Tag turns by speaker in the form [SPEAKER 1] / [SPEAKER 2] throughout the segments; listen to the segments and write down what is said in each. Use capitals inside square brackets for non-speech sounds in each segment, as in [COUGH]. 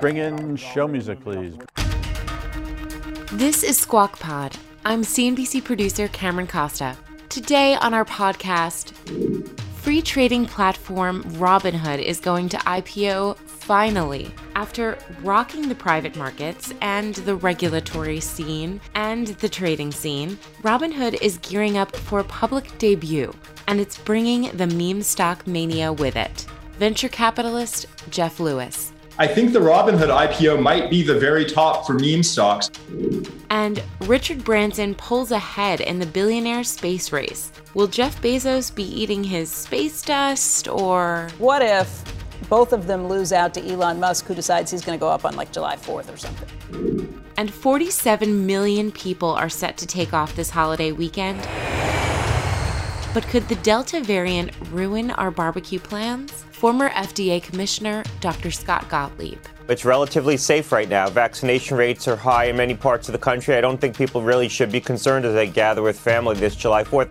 [SPEAKER 1] Bring in show music, please.
[SPEAKER 2] This is Squawk Pod. I'm CNBC producer Cameron Costa. Today on our podcast, free trading platform Robinhood is going to IPO finally. After rocking the private markets and the regulatory scene and the trading scene, Robinhood is gearing up for a public debut, and it's bringing the meme stock mania with it. Venture capitalist Geoff Lewis.
[SPEAKER 3] I think the Robinhood IPO might be the very top for meme stocks.
[SPEAKER 2] And Richard Branson pulls ahead in the billionaire space race. Will Jeff Bezos be eating his space dust or.
[SPEAKER 4] What if both of them lose out to Elon Musk, who decides he's going to go up on like July 4th or something?
[SPEAKER 2] And 47 million people are set to take off this holiday weekend. But could the Delta variant ruin our barbecue plans? Former FDA Commissioner Dr. Scott Gottlieb.
[SPEAKER 5] It's relatively safe right now. Vaccination rates are high in many parts of the country. I don't think people really should be concerned as they gather with family this July 4th.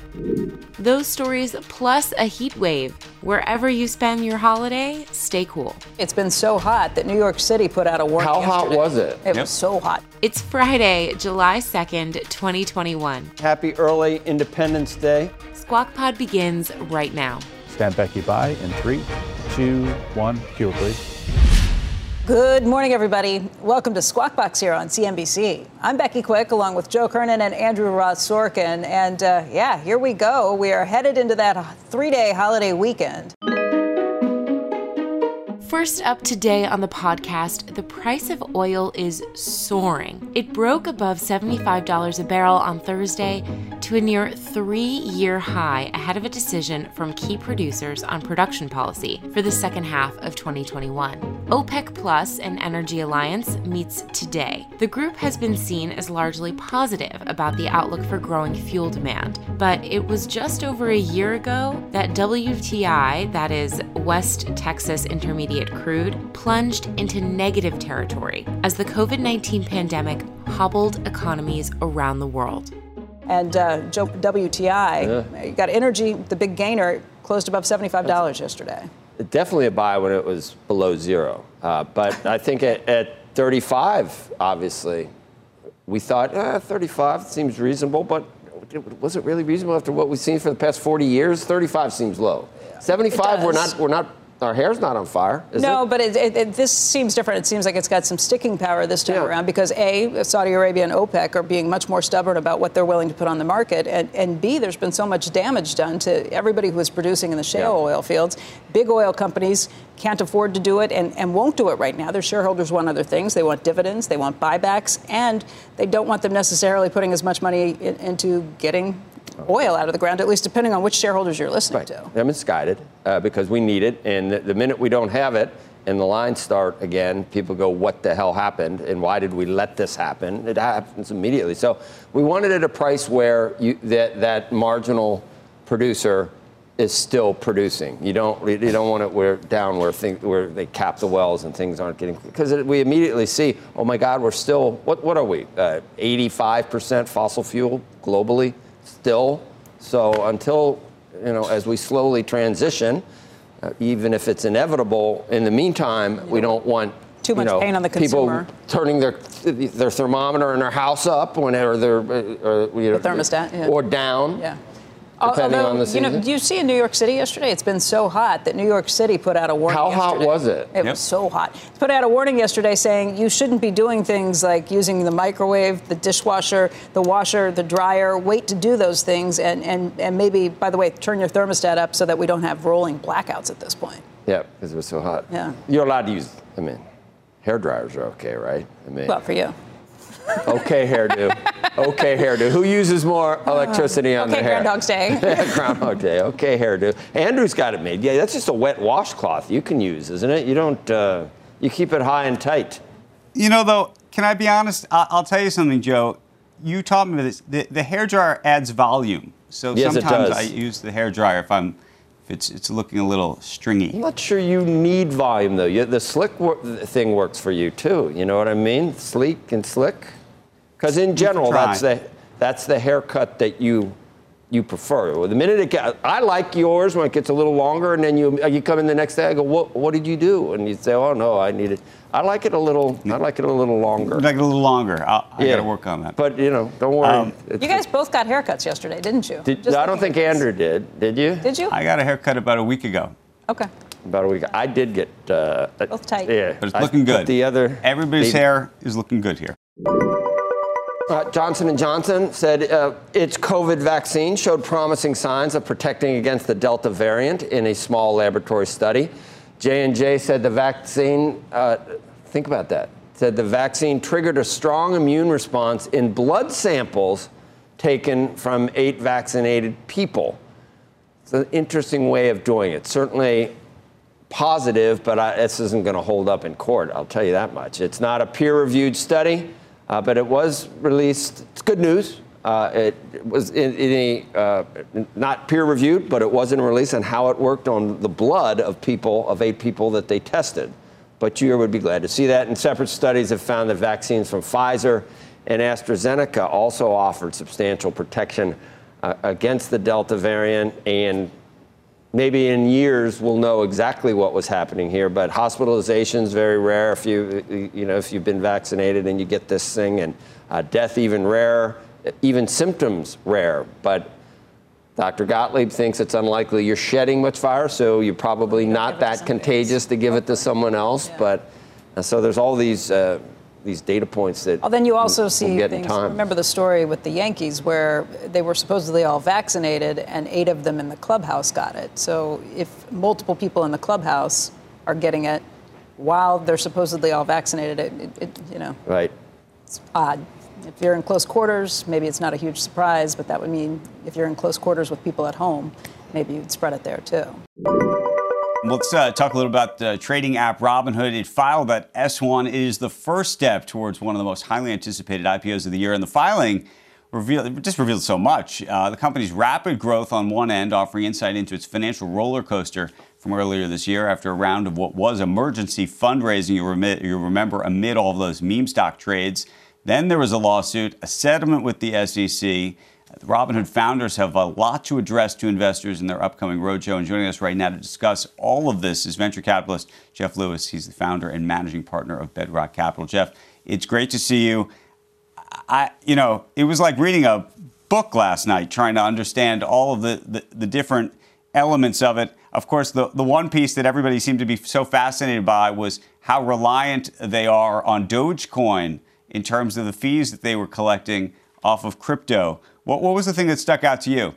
[SPEAKER 2] Those stories plus a heat wave. Wherever you spend your holiday, stay cool.
[SPEAKER 4] It's been so hot that New York City put out a warning.
[SPEAKER 6] How hot was it?
[SPEAKER 4] It was so hot.
[SPEAKER 2] It's Friday, July 2nd, 2021.
[SPEAKER 6] Happy early Independence Day.
[SPEAKER 2] Squawk Pod begins right now.
[SPEAKER 1] Stand Becky by in three, two, one. Cue, please.
[SPEAKER 4] Good morning, everybody. Welcome to Squawk Box here on CNBC. I'm Becky Quick, along with Joe Kernan and Andrew Ross Sorkin. And uh, yeah, here we go. We are headed into that three day holiday weekend.
[SPEAKER 2] First up today on the podcast, the price of oil is soaring. It broke above $75 a barrel on Thursday to a near three year high ahead of a decision from key producers on production policy for the second half of 2021. OPEC Plus, an energy alliance, meets today. The group has been seen as largely positive about the outlook for growing fuel demand, but it was just over a year ago that WTI, that is West Texas Intermediate crude plunged into negative territory as the COVID 19 pandemic hobbled economies around the world.
[SPEAKER 4] And uh, WTI, yeah. you got energy, the big gainer, closed above $75 yesterday.
[SPEAKER 6] Definitely a buy when it was below zero. Uh, but I think at, at, 35, obviously, we thought eh, 35 seems reasonable, but was it really reasonable after what we've seen for the past 40 years? 35 seems low. 75, we're not, we're not our hair's not on fire.
[SPEAKER 4] no,
[SPEAKER 6] it?
[SPEAKER 4] but it, it, it, this seems different. It seems like it's got some sticking power this time
[SPEAKER 6] Yeah.
[SPEAKER 4] around because A, Saudi Arabia and OPEC are being much more stubborn about what they're willing to put on the market. And, and B, there's been so much damage done to everybody who is producing in the shale
[SPEAKER 6] Yeah.
[SPEAKER 4] oil fields. Big oil companies can't afford to do it and, and won't do it right now. Their shareholders want other things. They want dividends, they want buybacks, and they don't want them necessarily putting as much money in, into getting oil out of the ground, at least depending on which shareholders you're listening
[SPEAKER 6] Right.
[SPEAKER 4] to.
[SPEAKER 6] They're misguided uh, because we need it. And the, the minute we don't have it and the lines start again, people go, what the hell happened? And why did we let this happen? It happens immediately. So we wanted at a price where you, that, that marginal producer is still producing. You don't you don't want it where down where things where they cap the wells and things aren't getting because we immediately see oh my God we're still what what are we uh, 85% fossil fuel globally still. So until you know as we slowly transition, uh, even if it's inevitable, in the meantime we don't want
[SPEAKER 4] Too
[SPEAKER 6] you
[SPEAKER 4] much
[SPEAKER 6] know,
[SPEAKER 4] pain on the consumer.
[SPEAKER 6] People turning their their thermometer in their house up whenever they're uh, uh, you know,
[SPEAKER 4] thermostat, yeah.
[SPEAKER 6] or down.
[SPEAKER 4] Yeah.
[SPEAKER 6] Depending
[SPEAKER 4] Although,
[SPEAKER 6] on the
[SPEAKER 4] you know, do you see in New York City yesterday? It's been so hot that New York City put out a warning.
[SPEAKER 6] How hot was it?
[SPEAKER 4] It was so hot. It put out a warning yesterday saying you shouldn't be doing things like using the microwave, the dishwasher, the washer, the dryer. Wait to do those things, and and and maybe, by the way, turn your thermostat up so that we don't have rolling blackouts at this point.
[SPEAKER 6] Yeah, because it was so hot.
[SPEAKER 4] Yeah.
[SPEAKER 6] You're allowed to use. I mean, hair dryers are okay, right? I mean,
[SPEAKER 4] Well, for you.
[SPEAKER 6] Okay hairdo. okay hairdo. Who uses more electricity on
[SPEAKER 4] Okay,
[SPEAKER 6] their hair?
[SPEAKER 4] Groundhog's Day. [LAUGHS]
[SPEAKER 6] Groundhog Day. Okay hairdo. Andrew's got it made. Yeah, that's just a wet washcloth you can use, isn't it? You don't. Uh, you keep it high and tight.
[SPEAKER 7] You know, though, can I be honest? I- I'll tell you something, Joe. You taught me this. The, the hair dryer adds volume, so
[SPEAKER 6] Yes,
[SPEAKER 7] sometimes. I use the hair dryer if I'm if it's it's looking a little stringy.
[SPEAKER 6] I'm not sure you need volume though. You, the slick wor- thing works for you too. You know what I mean? Sleek and slick. Because in general, that's the that's the haircut that you you prefer. Well, the minute it gets, I like yours when it gets a little longer, and then you you come in the next day. I go, what what did you do? And you say, oh no, I need it. I like it a little. I like it a little longer.
[SPEAKER 7] Like a little longer. I'll, I got to work on that.
[SPEAKER 6] But you know, don't worry.
[SPEAKER 7] Um,
[SPEAKER 4] You guys both got haircuts yesterday, didn't you?
[SPEAKER 6] Did,
[SPEAKER 4] Just
[SPEAKER 6] I don't think
[SPEAKER 4] at.
[SPEAKER 6] Andrew did. Did you?
[SPEAKER 4] Did you?
[SPEAKER 7] I got a haircut about a week ago,
[SPEAKER 4] Okay.
[SPEAKER 6] About a week. I did get. Uh,
[SPEAKER 4] Both tight.
[SPEAKER 6] Yeah,
[SPEAKER 7] but it's
[SPEAKER 6] I
[SPEAKER 7] looking
[SPEAKER 6] put
[SPEAKER 7] good.
[SPEAKER 6] The other.
[SPEAKER 7] Everybody's
[SPEAKER 6] the-
[SPEAKER 7] hair is looking good here.
[SPEAKER 6] Uh, Johnson & Johnson said uh, its COVID vaccine showed promising signs of protecting against the Delta variant in a small laboratory study. J&J said the vaccine, uh, think about that, said the vaccine triggered a strong immune response in blood samples taken from eight vaccinated people. It's an interesting way of doing it. Certainly positive, but I, this isn't going to hold up in court. I'll tell you that much. It's not a peer-reviewed study, uh, but it was released. It's good news. Uh, it was in, in a uh, not peer-reviewed, but it was in release on how it worked on the blood of people of eight people that they tested. But you would be glad to see that. And separate studies have found that vaccines from Pfizer and AstraZeneca also offered substantial protection uh, against the Delta variant and maybe in years we'll know exactly what was happening here but hospitalization is very rare if you you know if you've been vaccinated and you get this thing and uh, death even rare even symptoms rare. But dr gottlieb thinks it's unlikely you're shedding much virus so you're probably not
[SPEAKER 4] give it to
[SPEAKER 6] that contagious to give it to someone else. But uh, so there's all these uh, these data points that
[SPEAKER 4] Well, then you also
[SPEAKER 6] we'll
[SPEAKER 4] see things. Remember the story with the Yankees where they were supposedly all vaccinated and eight of them in the clubhouse got it. So if multiple people in the clubhouse are getting it while they're supposedly all vaccinated, it, it, it you know,
[SPEAKER 6] right
[SPEAKER 4] it's odd. If you're in close quarters, maybe it's not a huge surprise, but that would mean if you're in close quarters with people at home, maybe you'd spread it there too.
[SPEAKER 7] Let's uh, talk a little about the trading app Robinhood. It filed that S1 It is the first step towards one of the most highly anticipated IPOs of the year. And the filing revealed, just revealed so much. Uh, the company's rapid growth on one end, offering insight into its financial roller coaster from earlier this year after a round of what was emergency fundraising, you, remi- you remember, amid all those meme stock trades. Then there was a lawsuit, a settlement with the SEC. The Robinhood founders have a lot to address to investors in their upcoming roadshow. And joining us right now to discuss all of this is venture capitalist Geoff Lewis. He's the founder and managing partner of Bedrock Capital. Geoff, it's great to see you. I, you know, it was like reading a book last night, trying to understand all of the, the, the different elements of it. Of course, the, the one piece that everybody seemed to be so fascinated by was how reliant they are on Dogecoin in terms of the fees that they were collecting off of crypto. What, what was the thing that stuck out to you?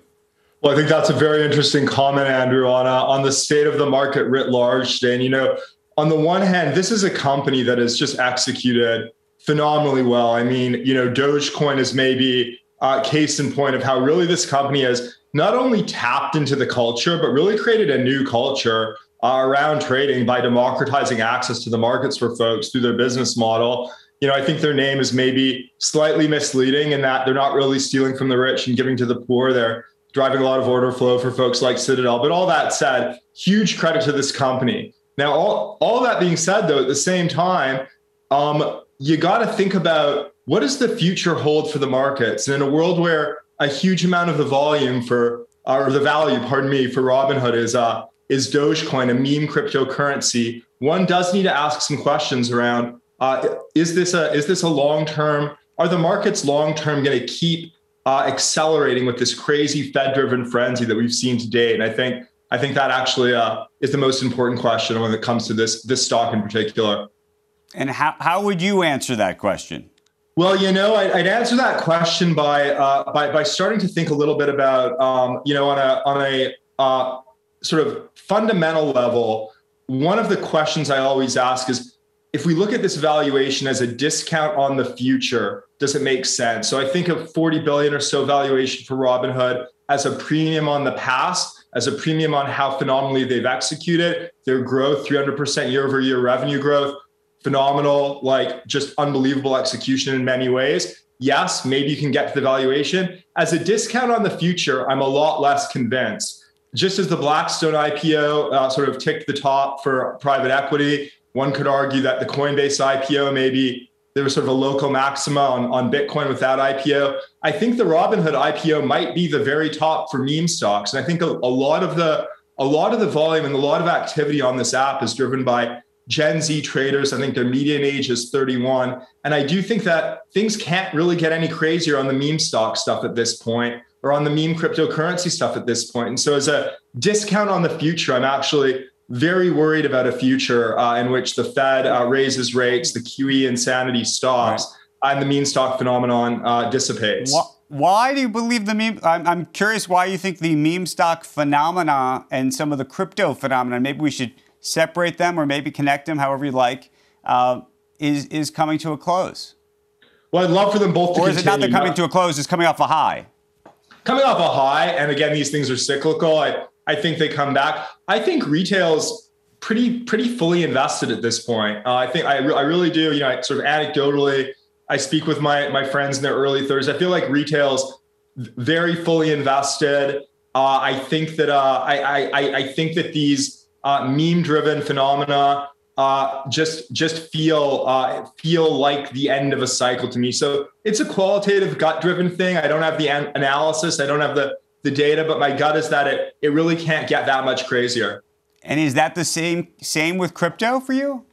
[SPEAKER 3] Well, I think that's a very interesting comment, Andrew, on uh, on the state of the market writ large today. And you know, on the one hand, this is a company that has just executed phenomenally well. I mean, you know, Dogecoin is maybe a case in point of how really this company has not only tapped into the culture, but really created a new culture uh, around trading by democratizing access to the markets for folks through their business model. You know, I think their name is maybe slightly misleading in that they're not really stealing from the rich and giving to the poor. They're driving a lot of order flow for folks like Citadel. But all that said, huge credit to this company. Now, all, all that being said, though, at the same time, um, you got to think about what does the future hold for the markets? And in a world where a huge amount of the volume for, or the value, pardon me, for Robinhood is uh, is Dogecoin, a meme cryptocurrency. One does need to ask some questions around: uh, Is this a is this a long term? Are the markets long term going to keep uh, accelerating with this crazy Fed driven frenzy that we've seen today? And I think I think that actually uh, is the most important question when it comes to this this stock in particular.
[SPEAKER 7] And how, how would you answer that question?
[SPEAKER 3] Well, you know, I, I'd answer that question by uh, by by starting to think a little bit about, um, you know, on a on a uh, sort of fundamental level. One of the questions I always ask is, if we look at this valuation as a discount on the future, does it make sense? So I think of 40 billion or so valuation for Robinhood as a premium on the past, as a premium on how phenomenally they've executed their growth, 300% year over year revenue growth phenomenal, like just unbelievable execution in many ways. Yes, maybe you can get to the valuation. As a discount on the future, I'm a lot less convinced. Just as the Blackstone IPO uh, sort of ticked the top for private equity, one could argue that the Coinbase IPO maybe there was sort of a local maxima on, on Bitcoin with that IPO. I think the Robinhood IPO might be the very top for meme stocks. And I think a, a lot of the a lot of the volume and a lot of activity on this app is driven by Gen Z traders. I think their median age is 31. And I do think that things can't really get any crazier on the meme stock stuff at this point or on the meme cryptocurrency stuff at this point. And so, as a discount on the future, I'm actually very worried about a future uh, in which the Fed uh, raises rates, the QE insanity stops, right. and the meme stock phenomenon uh, dissipates.
[SPEAKER 7] Why do you believe the meme? I'm, I'm curious why you think the meme stock phenomena and some of the crypto phenomena, maybe we should separate them or maybe connect them, however you like, uh, is, is coming to a close.
[SPEAKER 3] Well, I'd love for them both to
[SPEAKER 7] Or is it not that they're coming to a close, it's coming off a high?
[SPEAKER 3] Coming off a high, and again, these things are cyclical. I, I think they come back. I think retail's pretty pretty fully invested at this point. Uh, I think I, re- I really do. You know, I sort of anecdotally, I speak with my my friends in their early 30s. I feel like retail's very fully invested. Uh, I think that uh, I, I I think that these uh, meme driven phenomena uh, just just feel uh, feel like the end of a cycle to me. So it's a qualitative gut driven thing. I don't have the an- analysis. I don't have the the data, but my gut is that it it really can't get that much crazier.
[SPEAKER 7] And is that the same same with crypto for you?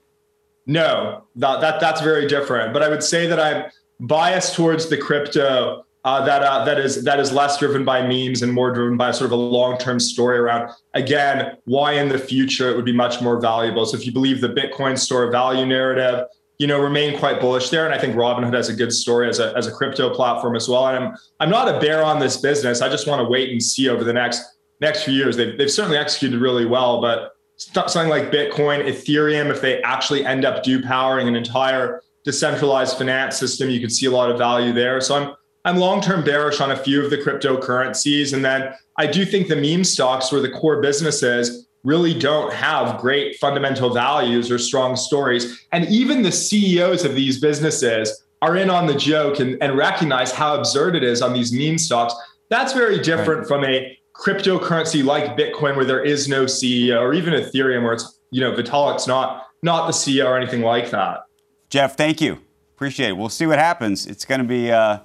[SPEAKER 3] No, that, that that's very different. But I would say that I'm biased towards the crypto uh, that uh, that is that is less driven by memes and more driven by sort of a long-term story around again why in the future it would be much more valuable. So if you believe the Bitcoin store value narrative, you know, remain quite bullish there. And I think Robinhood has a good story as a, as a crypto platform as well. And I'm, I'm not a bear on this business. I just want to wait and see over the next, next few years. They've, they've certainly executed really well, but something like Bitcoin, Ethereum, if they actually end up do powering an entire decentralized finance system, you could see a lot of value there. So I'm, I'm long-term bearish on a few of the cryptocurrencies. And then I do think the meme stocks where the core businesses really don't have great fundamental values or strong stories. And even the CEOs of these businesses are in on the joke and, and recognize how absurd it is on these meme stocks. That's very different right. from a cryptocurrency like Bitcoin where there is no CEO or even Ethereum where it's, you know, Vitalik's not not the CEO or anything like that.
[SPEAKER 7] Geoff, thank you. Appreciate it. We'll see what happens. It's going to be uh,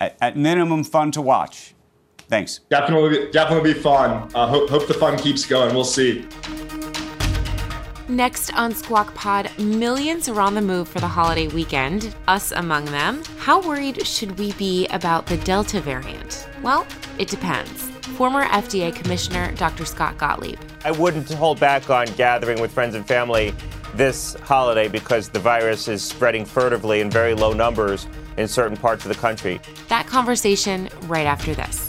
[SPEAKER 7] at, at minimum fun to watch. Thanks.
[SPEAKER 3] Definitely, definitely be fun. Uh, hope, hope the fun keeps going. We'll see.
[SPEAKER 2] Next on Squawk Pod, millions are on the move for the holiday weekend, us among them. How worried should we be about the Delta variant? Well, it depends. Former FDA Commissioner Dr. Scott Gottlieb.
[SPEAKER 5] I wouldn't hold back on gathering with friends and family this holiday because the virus is spreading furtively in very low numbers in certain parts of the country.
[SPEAKER 2] That conversation right after this.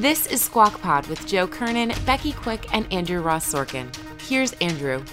[SPEAKER 2] This is Squawk Pod with Joe Kernan, Becky Quick, and Andrew Ross Sorkin. Here's Andrew.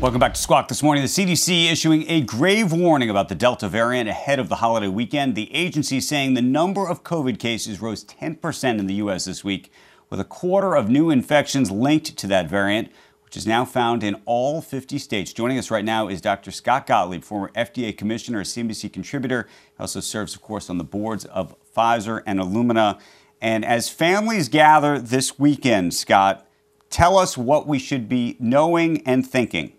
[SPEAKER 7] Welcome back to Squawk this morning. The CDC issuing a grave warning about the Delta variant ahead of the holiday weekend. The agency saying the number of COVID cases rose 10% in the U.S. this week, with a quarter of new infections linked to that variant, which is now found in all 50 states. Joining us right now is Dr. Scott Gottlieb, former FDA commissioner, a CNBC contributor. He also serves, of course, on the boards of Pfizer and Illumina. And as families gather this weekend, Scott, tell us what we should be knowing and thinking.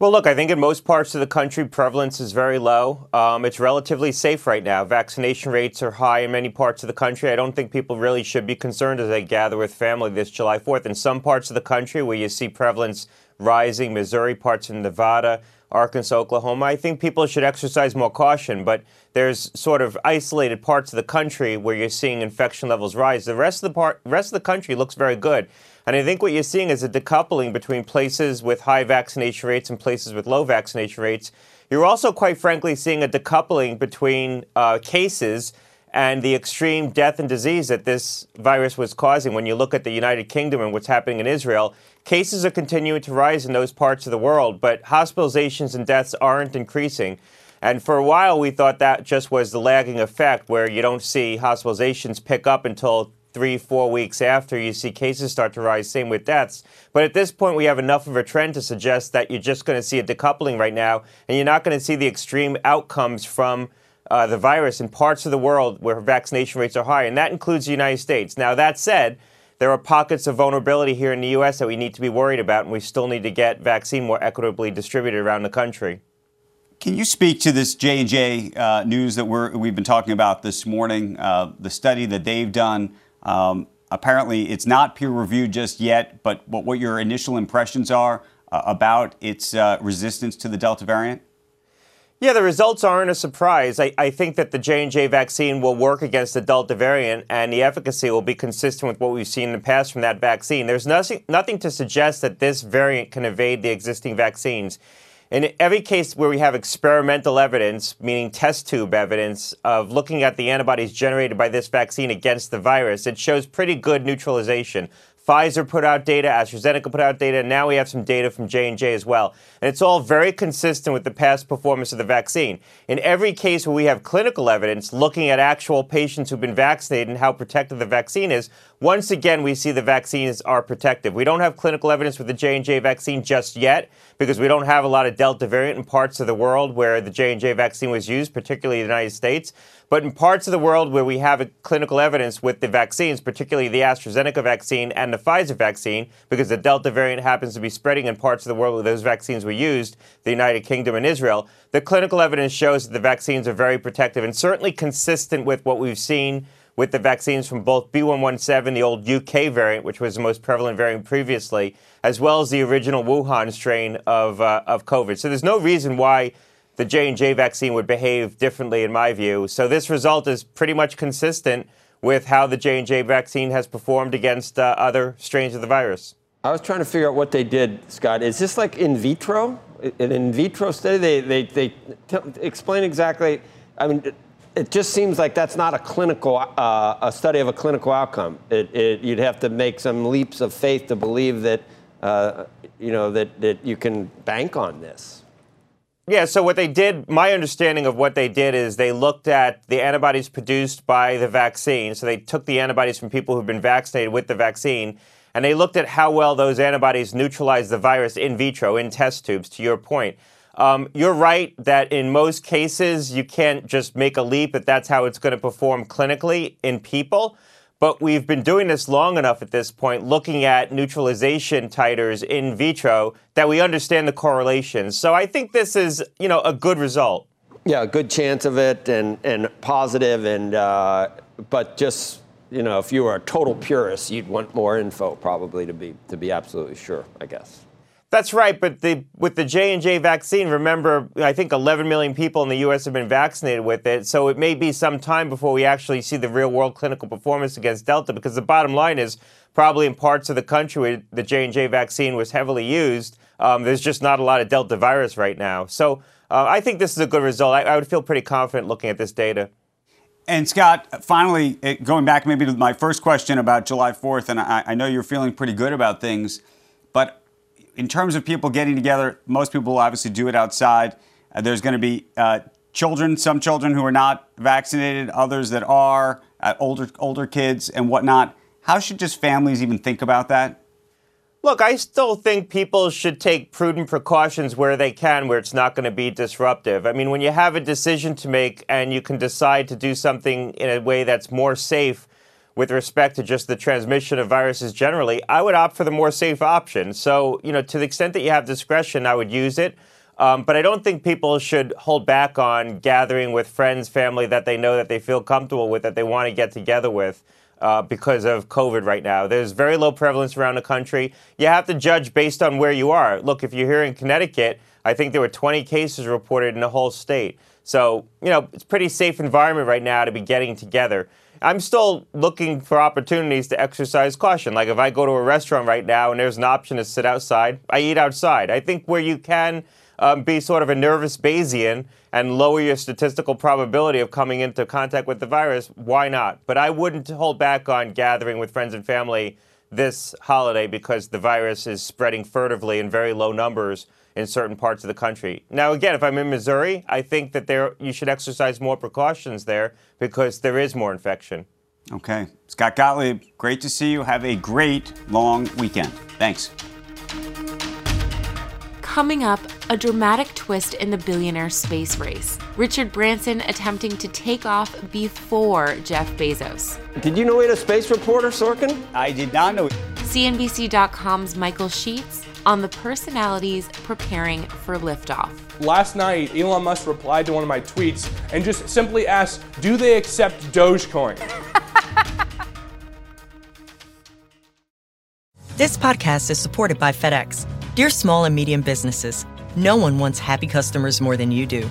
[SPEAKER 5] Well, look, I think in most parts of the country, prevalence is very low. Um, it's relatively safe right now. Vaccination rates are high in many parts of the country. I don't think people really should be concerned as they gather with family this July 4th. In some parts of the country where you see prevalence rising, Missouri, parts of Nevada, Arkansas, Oklahoma, I think people should exercise more caution. But there's sort of isolated parts of the country where you're seeing infection levels rise. The rest of the part, rest of the country looks very good. And I think what you're seeing is a decoupling between places with high vaccination rates and places with low vaccination rates. You're also, quite frankly, seeing a decoupling between uh, cases and the extreme death and disease that this virus was causing. When you look at the United Kingdom and what's happening in Israel, cases are continuing to rise in those parts of the world, but hospitalizations and deaths aren't increasing. And for a while, we thought that just was the lagging effect where you don't see hospitalizations pick up until three, four weeks after you see cases start to rise, same with deaths. But at this point, we have enough of a trend to suggest that you're just going to see a decoupling right now, and you're not going to see the extreme outcomes from uh, the virus in parts of the world where vaccination rates are high, and that includes the United States. Now, that said, there are pockets of vulnerability here in the U.S. that we need to be worried about, and we still need to get vaccine more equitably distributed around the country.
[SPEAKER 7] Can you speak to this J and J uh, news that we're, we've been talking about this morning? Uh, the study that they've done um, apparently, it's not peer reviewed just yet, but what, what your initial impressions are uh, about its uh, resistance to the Delta variant?
[SPEAKER 5] Yeah, the results aren't a surprise. I, I think that the J&J vaccine will work against the Delta variant and the efficacy will be consistent with what we've seen in the past from that vaccine. There's nothing, nothing to suggest that this variant can evade the existing vaccines. In every case where we have experimental evidence, meaning test tube evidence, of looking at the antibodies generated by this vaccine against the virus, it shows pretty good neutralization. Pfizer put out data, AstraZeneca put out data, and now we have some data from J&J as well. And it's all very consistent with the past performance of the vaccine. In every case where we have clinical evidence looking at actual patients who've been vaccinated and how protective the vaccine is, once again we see the vaccines are protective. We don't have clinical evidence with the J&J vaccine just yet because we don't have a lot of Delta variant in parts of the world where the J&J vaccine was used, particularly the United States. But in parts of the world where we have clinical evidence with the vaccines, particularly the AstraZeneca vaccine and the Pfizer vaccine, because the Delta variant happens to be spreading in parts of the world where those vaccines were used, the United Kingdom and Israel, the clinical evidence shows that the vaccines are very protective and certainly consistent with what we've seen with the vaccines from both B117, the old UK variant, which was the most prevalent variant previously, as well as the original Wuhan strain of, uh, of COVID. So there's no reason why the J&J vaccine would behave differently in my view. So this result is pretty much consistent with how the J&J vaccine has performed against uh, other strains of the virus.
[SPEAKER 6] I was trying to figure out what they did, Scott. Is this like in vitro? An in vitro study? They, they, they t- explain exactly. I mean, it, just seems like that's not a clinical, uh, a study of a clinical outcome. It, it, you'd have to make some leaps of faith to believe that, uh, you know, that, that you can bank on this.
[SPEAKER 5] Yeah, so what they did, my understanding of what they did is they looked at the antibodies produced by the vaccine. So they took the antibodies from people who've been vaccinated with the vaccine, and they looked at how well those antibodies neutralize the virus in vitro, in test tubes, to your point. Um, you're right that in most cases, you can't just make a leap that that's how it's going to perform clinically in people. But we've been doing this long enough at this point, looking at neutralization titers in vitro, that we understand the correlations. So I think this is, you know, a good result.
[SPEAKER 6] Yeah, a good chance of it, and and positive, and uh, but just you know, if you were a total purist, you'd want more info probably to be to be absolutely sure. I guess.
[SPEAKER 5] That's right, but the, with the J and J vaccine, remember, I think 11 million people in the U.S. have been vaccinated with it. So it may be some time before we actually see the real-world clinical performance against Delta. Because the bottom line is, probably in parts of the country where the J and J vaccine was heavily used, um, there's just not a lot of Delta virus right now. So uh, I think this is a good result. I, I would feel pretty confident looking at this data.
[SPEAKER 7] And Scott, finally, going back maybe to my first question about July 4th, and I, I know you're feeling pretty good about things, but in terms of people getting together, most people obviously do it outside. Uh, there's going to be uh, children, some children who are not vaccinated, others that are, uh, older older kids and whatnot. How should just families even think about that?
[SPEAKER 5] Look, I still think people should take prudent precautions where they can, where it's not going to be disruptive. I mean, when you have a decision to make and you can decide to do something in a way that's more safe with respect to just the transmission of viruses generally, I would opt for the more safe option. So, you know, to the extent that you have discretion, I would use it. Um, but I don't think people should hold back on gathering with friends, family that they know that they feel comfortable with, that they want to get together with. Uh, because of COVID right now. There's very low prevalence around the country. You have to judge based on where you are. Look, if you're here in Connecticut, I think there were 20 cases reported in the whole state. So, you know, it's pretty safe environment right now to be getting together. I'm still looking for opportunities to exercise caution. Like if I go to a restaurant right now and there's an option to sit outside, I eat outside. I think where you can um, be sort of a nervous Bayesian and lower your statistical probability of coming into contact with the virus, why not? But I wouldn't hold back on gathering with friends and family this holiday because the virus is spreading furtively in very low numbers in certain parts of the country. Now, again, if I'm in Missouri, I think that there you should exercise more precautions there because there is more infection.
[SPEAKER 7] Okay. Scott Gottlieb, great to see you. Have a great long weekend. Thanks.
[SPEAKER 2] Coming up, a dramatic twist in the billionaire space race. Richard Branson attempting to take off before Jeff Bezos.
[SPEAKER 6] Did you know he had a space reporter, Sorkin?
[SPEAKER 7] I did not know.
[SPEAKER 2] CNBC.com's Michael Sheetz on the personalities preparing for liftoff.
[SPEAKER 8] Last night, Elon Musk replied to one of my tweets and just simply asked, Do they accept Dogecoin? [LAUGHS]
[SPEAKER 9] This podcast is supported by FedEx. Dear small and medium businesses, no one wants happy customers more than you do.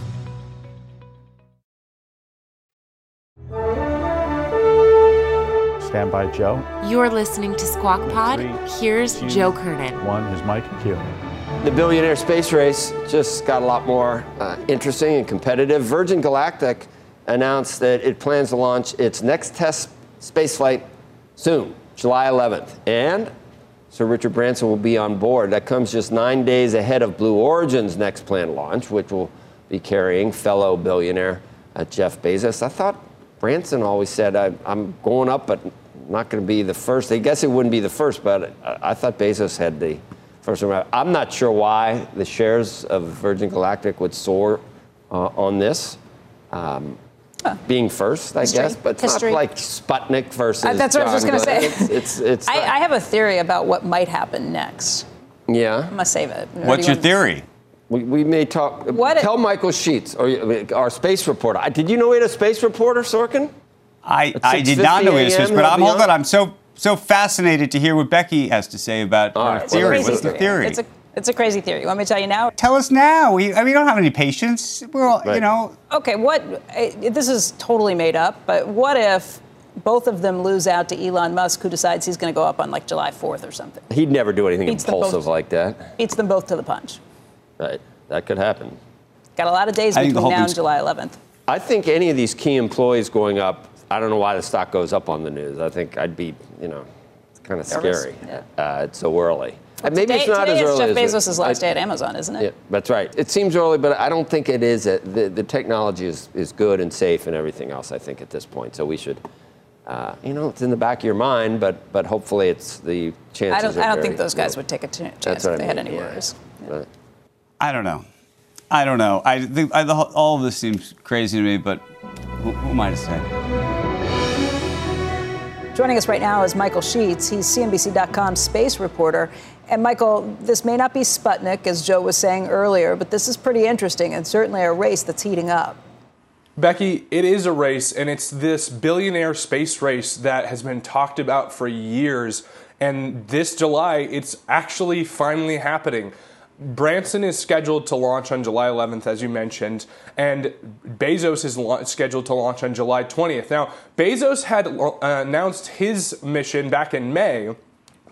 [SPEAKER 1] Stand by, Joe.
[SPEAKER 2] You're listening to Squawk Pod.
[SPEAKER 1] Three,
[SPEAKER 2] Here's
[SPEAKER 1] two,
[SPEAKER 2] Joe Kernan.
[SPEAKER 1] One is Mike Q.
[SPEAKER 6] The billionaire space race just got a lot more uh, interesting and competitive. Virgin Galactic announced that it plans to launch its next test spaceflight soon, July 11th. And Sir Richard Branson will be on board. That comes just nine days ahead of Blue Origin's next planned launch, which will be carrying fellow billionaire uh, Jeff Bezos. I thought Branson always said, I, am going up, but not going to be the first. I guess it wouldn't be the first, but I, I thought Bezos had the first one. I'm not sure why the shares of Virgin Galactic would soar uh, on this. Um, huh. Being first, I
[SPEAKER 4] History.
[SPEAKER 6] guess, but it's
[SPEAKER 4] History.
[SPEAKER 6] not like Sputnik versus.
[SPEAKER 4] Uh, that's what I was just going to say.
[SPEAKER 6] It's, it's, it's
[SPEAKER 4] I, I have a theory about what might happen next.
[SPEAKER 6] yeah.
[SPEAKER 4] I'm going to save it.
[SPEAKER 7] What's your theory?
[SPEAKER 6] We, we may talk.
[SPEAKER 4] What
[SPEAKER 6] tell Michael Sheetz, or our space reporter. Did you know we had a space reporter, Sorkin?
[SPEAKER 7] I, I did not know
[SPEAKER 6] 6:50
[SPEAKER 7] this,
[SPEAKER 6] a.m.
[SPEAKER 7] but I'm
[SPEAKER 6] he'll
[SPEAKER 7] hold on.
[SPEAKER 6] on.
[SPEAKER 7] I'm so so fascinated to hear what Becky has to say about
[SPEAKER 6] All
[SPEAKER 7] her
[SPEAKER 6] right,
[SPEAKER 7] theory.
[SPEAKER 6] let's
[SPEAKER 7] What's the theory?
[SPEAKER 4] It's a, it's a crazy theory. You want me to tell you now?
[SPEAKER 7] Tell us now. We, I mean, we don't have any patience. We're all, you know.
[SPEAKER 4] Okay, what? This is totally made up, but what if both of them lose out to Elon Musk, who decides he's going to go up on like July 4th or something?
[SPEAKER 6] He'd never do anything
[SPEAKER 4] Beats them both.
[SPEAKER 6] impulsive like that.
[SPEAKER 4] Beats them both to the punch.
[SPEAKER 6] Right. That could happen.
[SPEAKER 4] Got a lot of days
[SPEAKER 7] I think
[SPEAKER 4] between now and July 11th.
[SPEAKER 6] I think any of these key employees going up, I don't know why the stock goes up on the news. I think I'd be, you know, it's kind of scary.
[SPEAKER 4] Yeah.
[SPEAKER 6] Uh, it's so early. Uh,
[SPEAKER 4] Well,
[SPEAKER 6] Maybe
[SPEAKER 4] today,
[SPEAKER 6] it's not
[SPEAKER 4] today
[SPEAKER 6] as
[SPEAKER 4] is
[SPEAKER 6] early
[SPEAKER 4] Jeff
[SPEAKER 6] as
[SPEAKER 4] Bezos'
[SPEAKER 6] I-
[SPEAKER 4] last day at Amazon, isn't it?
[SPEAKER 6] Yeah, that's right. It seems early, but I don't think it is. The, the technology is, is good and safe and everything else, I think, at this point. So we should, uh, you know, it's in the back of your mind, but but hopefully it's the chances
[SPEAKER 4] I don't,
[SPEAKER 6] are
[SPEAKER 4] I don't
[SPEAKER 6] very
[SPEAKER 4] think those guys
[SPEAKER 6] low.
[SPEAKER 4] would take a chance
[SPEAKER 6] That's
[SPEAKER 4] if they
[SPEAKER 6] I
[SPEAKER 4] had any
[SPEAKER 6] yeah.
[SPEAKER 4] worries.
[SPEAKER 6] Right.
[SPEAKER 7] I don't know. I don't know. I think I, the, all of this seems crazy to me, but who, who am I to say?
[SPEAKER 4] Joining us right now is Michael Sheetz. He's CNBC.com space reporter. And Michael, this may not be Sputnik, as Joe was saying earlier, but this is pretty interesting and certainly a race that's heating up.
[SPEAKER 8] Becky, it is a race, and it's this billionaire space race that has been talked about for years. And this July, it's actually finally happening. Branson is scheduled to launch on July 11th, as you mentioned, and Bezos is la- scheduled to launch on July 20th. Now, Bezos had uh, announced his mission back in May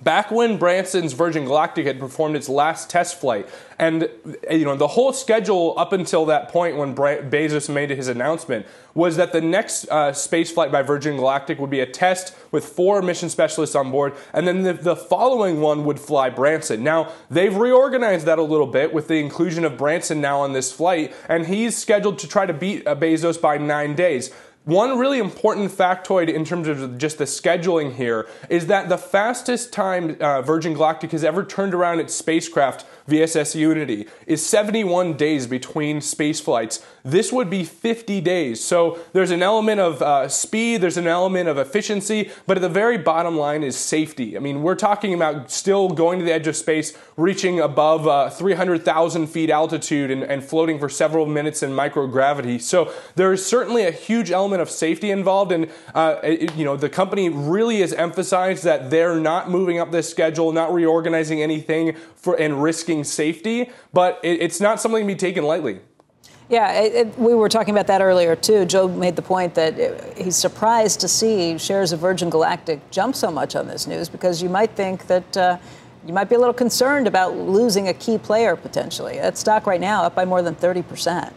[SPEAKER 8] back when Branson's Virgin Galactic had performed its last test flight. And you know, the whole schedule up until that point when Bezos made his announcement was that the next uh, space flight by Virgin Galactic would be a test with four mission specialists on board, and then the, the following one would fly Branson. Now, they've reorganized that a little bit with the inclusion of Branson now on this flight, and he's scheduled to try to beat uh, Bezos by nine days. One really important factoid in terms of just the scheduling here is that the fastest time uh, Virgin Galactic has ever turned around its spacecraft VSS Unity is 71 days between space flights. This would be 50 days. So there's an element of uh, speed, there's an element of efficiency, but at the very bottom line is safety. I mean, we're talking about still going to the edge of space, reaching above uh, 300,000 feet altitude and, and floating for several minutes in microgravity. So there is certainly a huge element of safety involved, and uh, it, you know the company really has emphasized that they're not moving up this schedule, not reorganizing anything for and risking safety, but it, it's not something to be taken lightly.
[SPEAKER 4] Yeah, it, it, we were talking about that earlier too. Joe made the point that it, he's surprised to see shares of Virgin Galactic jump so much on this news because you might think that uh, you might be a little concerned about losing a key player potentially. That stock right now up by more than 30 percent.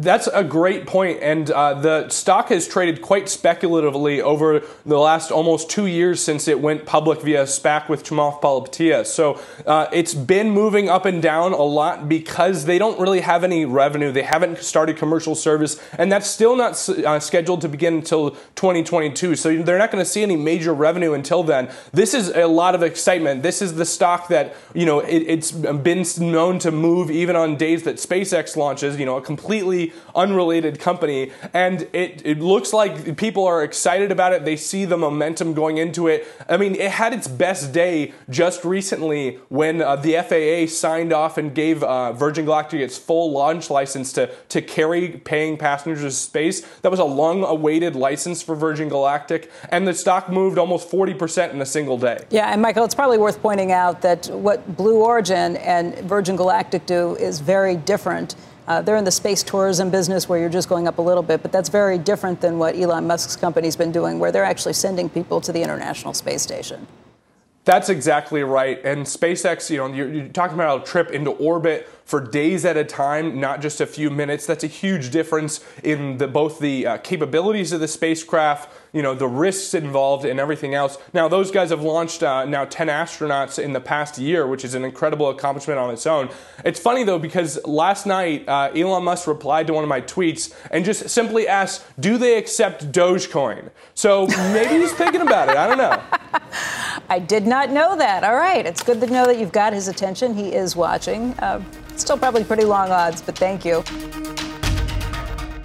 [SPEAKER 8] That's a great point, and uh, the stock has traded quite speculatively over the last almost two years since it went public via SPAC with Chamath Palihapitiya. So uh, it's been moving up and down a lot because they don't really have any revenue. They haven't started commercial service, and that's still not uh, scheduled to begin until 2022. So they're not going to see any major revenue until then. This is a lot of excitement. This is the stock that you know it, it's been known to move even on days that SpaceX launches. You know, a completely unrelated company. And it, it looks like people are excited about it. They see the momentum going into it. I mean, it had its best day just recently when uh, the FAA signed off and gave uh, Virgin Galactic its full launch license to, to carry paying passengers to space. That was a long awaited license for Virgin Galactic. And the stock moved almost 40% in a single day.
[SPEAKER 4] Yeah, and Michael, it's probably worth pointing out that what Blue Origin and Virgin Galactic do is very different. Uh, they're in the space tourism business where you're just going up a little bit, but that's very different than what Elon Musk's company's been doing, where they're actually sending people to the International Space Station.
[SPEAKER 8] That's exactly right. And SpaceX, you know, you're, talking about a trip into orbit for days at a time, not just a few minutes. That's a huge difference in the, both the uh, capabilities of the spacecraft, you know, the risks involved, and everything else. Now, those guys have launched uh, now 10 astronauts in the past year, which is an incredible accomplishment on its own. It's funny though because last night uh, Elon Musk replied to one of my tweets and just simply asked, "Do they accept Dogecoin?" So maybe he's thinking about it. I don't know. [LAUGHS]
[SPEAKER 4] I did not know that. All right, it's good to know that you've got his attention. He is watching. Uh, Still probably pretty long odds, but thank you.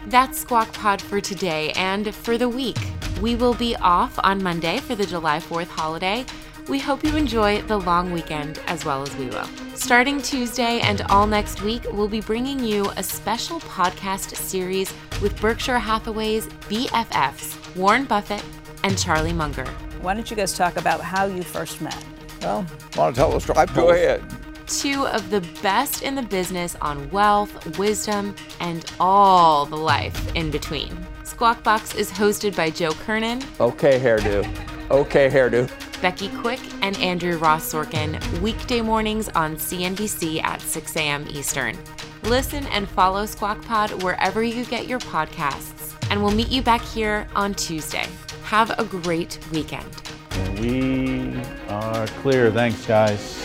[SPEAKER 2] That's Squawk Pod for today and for the week. We will be off on Monday for the July 4th holiday. We hope you enjoy the long weekend as well as we will. Starting Tuesday and all next week, we'll be bringing you a special podcast series with Berkshire Hathaway's BFFs, Warren Buffett and Charlie Munger.
[SPEAKER 4] Why don't you guys talk about how you first met?
[SPEAKER 10] Well, want to tell the story? Go ahead
[SPEAKER 2] two of the best in the business on wealth, wisdom, and all the life in between. Squawk Box is hosted by Joe Kernan.
[SPEAKER 6] Okay, hairdo. Okay, hairdo.
[SPEAKER 2] Becky Quick and Andrew Ross Sorkin, weekday mornings on CNBC at 6 a.m. Eastern. Listen and follow Squawk Pod wherever you get your podcasts. And we'll meet you back here on Tuesday. Have a great weekend.
[SPEAKER 1] We are clear. Thanks, guys.